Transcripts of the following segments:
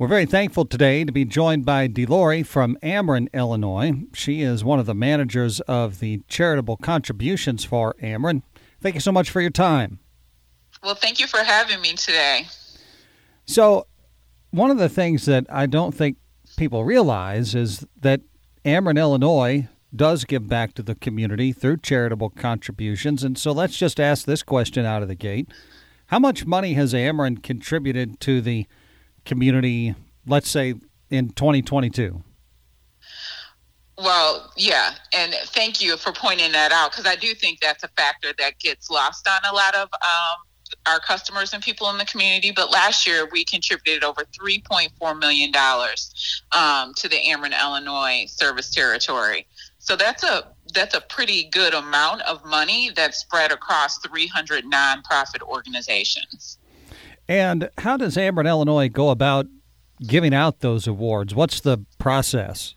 We're very thankful today to be joined by D-Lori from Ameren, Illinois. She is one of the managers of the charitable contributions for Ameren. Thank you so much for your time. Well, thank you for having me today. So, one of the things that I don't think people realize is that Ameren, Illinois does give back to the community through charitable contributions. And so let's just ask this question out of the gate. How much money has Ameren contributed to the community, let's say in 2022? Well, yeah, and thank you for pointing that out because I do think that's a factor that gets lost on a lot of um, our customers and people in the community. But last year, we contributed over $3.4 million um, to the Ameren, Illinois service territory. So that's a that's a pretty good amount of money that's spread across 300 nonprofit organizations. And how does Ameren, Illinois go about giving out those awards? What's the process?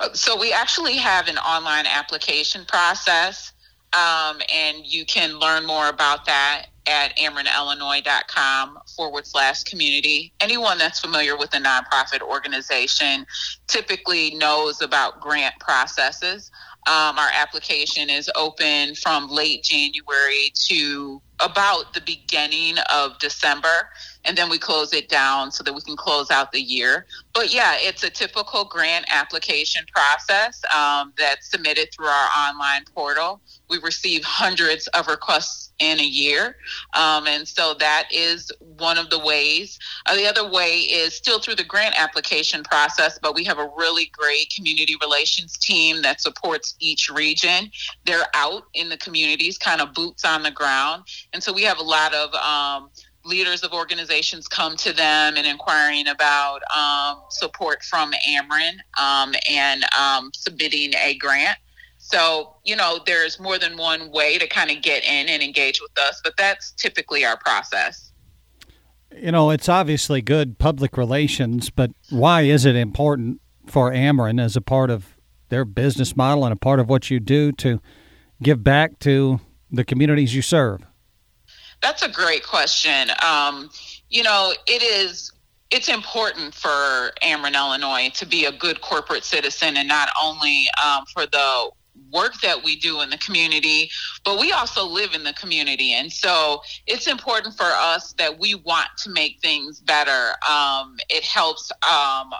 Uh, so we actually have an online application process, um, and you can learn more about that at amerenillinois.com forward slash community. Anyone that's familiar with a nonprofit organization typically knows about grant processes. Um, our application is open from late January to about the beginning of December, and then we close it down so that we can close out the year. But yeah, it's a typical grant application process um, that's submitted through our online portal. We receive hundreds of requests in a year. Um, and so that is one of the ways. Uh, the other way is still through the grant application process, but we have a really great community relations team that supports each region. They're out in the communities, kind of boots on the ground. And so we have a lot of um, leaders of organizations come to them and inquiring about um, support from Ameren um, and um, submitting a grant. So, you know, there's more than one way to kind of get in and engage with us, but that's typically our process. You know, it's obviously good public relations, but why is it important for Ameren as a part of their business model and a part of what you do to give back to the communities you serve? That's a great question. Um, you know, it is it's important for Ameren, Illinois, to be a good corporate citizen, and not only um, for the work that we do in the community, but we also live in the community. And so it's important for us that we want to make things better. Um, it helps um,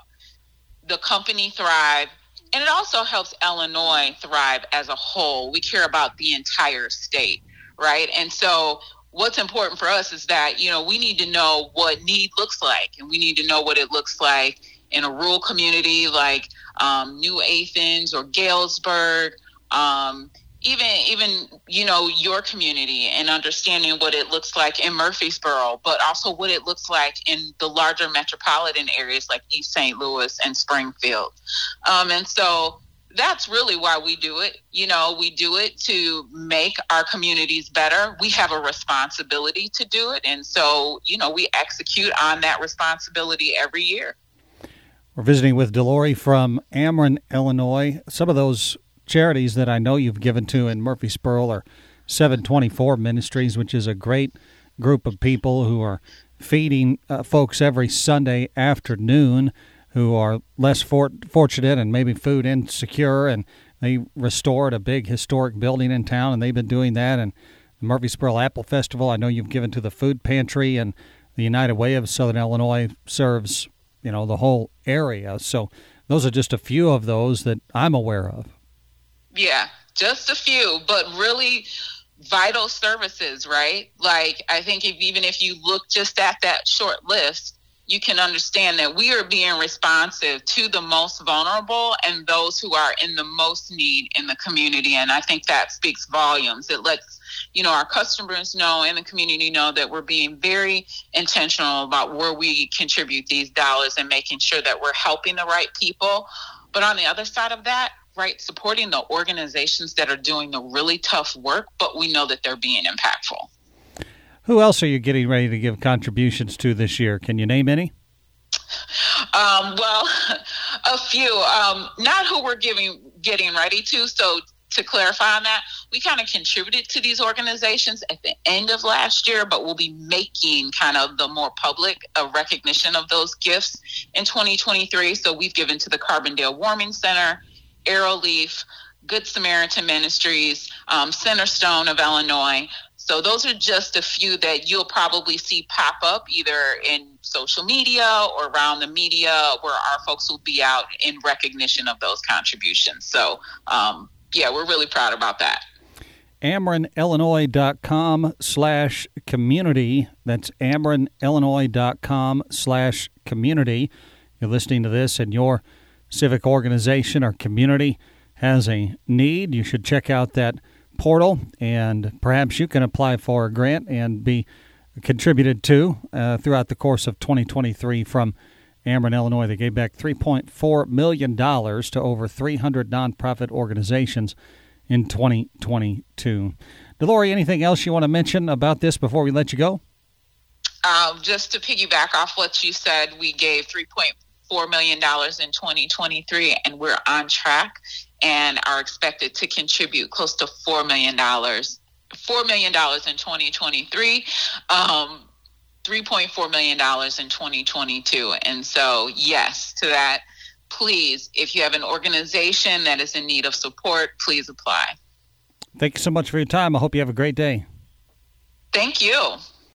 the company thrive. And it also helps Illinois thrive as a whole. We care about the entire state, right? And so what's important for us is that, you know, we need to know what need looks like and we need to know what it looks like in a rural community like um, New Athens or Galesburg um, even even you know your community and understanding what it looks like in Murphysboro, but also what it looks like in the larger metropolitan areas like East St. Louis and Springfield. Um, and so that's really why we do it. You know, we do it to make our communities better. We have a responsibility to do it. And so, you know, we execute on that responsibility every year. We're visiting with D-Lori from Ameren, Illinois. Some of those charities that I know you've given to in Murphysboro are 724 Ministries, which is a great group of people who are feeding uh, folks every Sunday afternoon who are less for- fortunate and maybe food insecure. And they restored a big historic building in town, and they've been doing that. And the Murphysboro Apple Festival, I know you've given to the food pantry, and the United Way of Southern Illinois serves, you know, the whole area. So those are just a few of those that I'm aware of. Yeah, just a few, but really vital services, right? Like I think if even if you look just at that short list, you can understand that we are being responsive to the most vulnerable and those who are in the most need in the community. And I think that speaks volumes. It lets, you know, our customers know and the community know that we're being very intentional about where we contribute these dollars and making sure that we're helping the right people. But on the other side of that, right? Supporting the organizations that are doing the really tough work, but we know that they're being impactful. Who else are you getting ready to give contributions to this year? Can you name any? Um, well, a few. Um, not who we're giving getting ready to. So to clarify on that, we kind of contributed to these organizations at the end of last year, but we'll be making kind of the more public uh, recognition of those gifts in 2023. So we've given to the Carbondale Warming Center, Arrowleaf, Good Samaritan Ministries, um, Centerstone of Illinois. So those are just a few that you'll probably see pop up either in social media or around the media where our folks will be out in recognition of those contributions. So um, yeah, we're really proud about that. AmerenIllinois.com slash community. That's AmerenIllinois.com slash community. You're listening to this and your civic organization or community has a need. You should check out that portal and perhaps you can apply for a grant and be contributed to uh, throughout the course of 2023 from Ameren, Illinois. They gave back $3.4 million to over 300 nonprofit organizations in 2022. D-Lori, anything else you want to mention about this before we let you go? Um, just to piggyback off what you said, we gave $3.4 million in 2023, and we're on track and are expected to contribute close to $4 million. $4 million in 2023. Um, $3.4 million in 2022. And so, yes, to that, please, if you have an organization that is in need of support, please apply. Thank you so much for your time. I hope you have a great day. Thank you.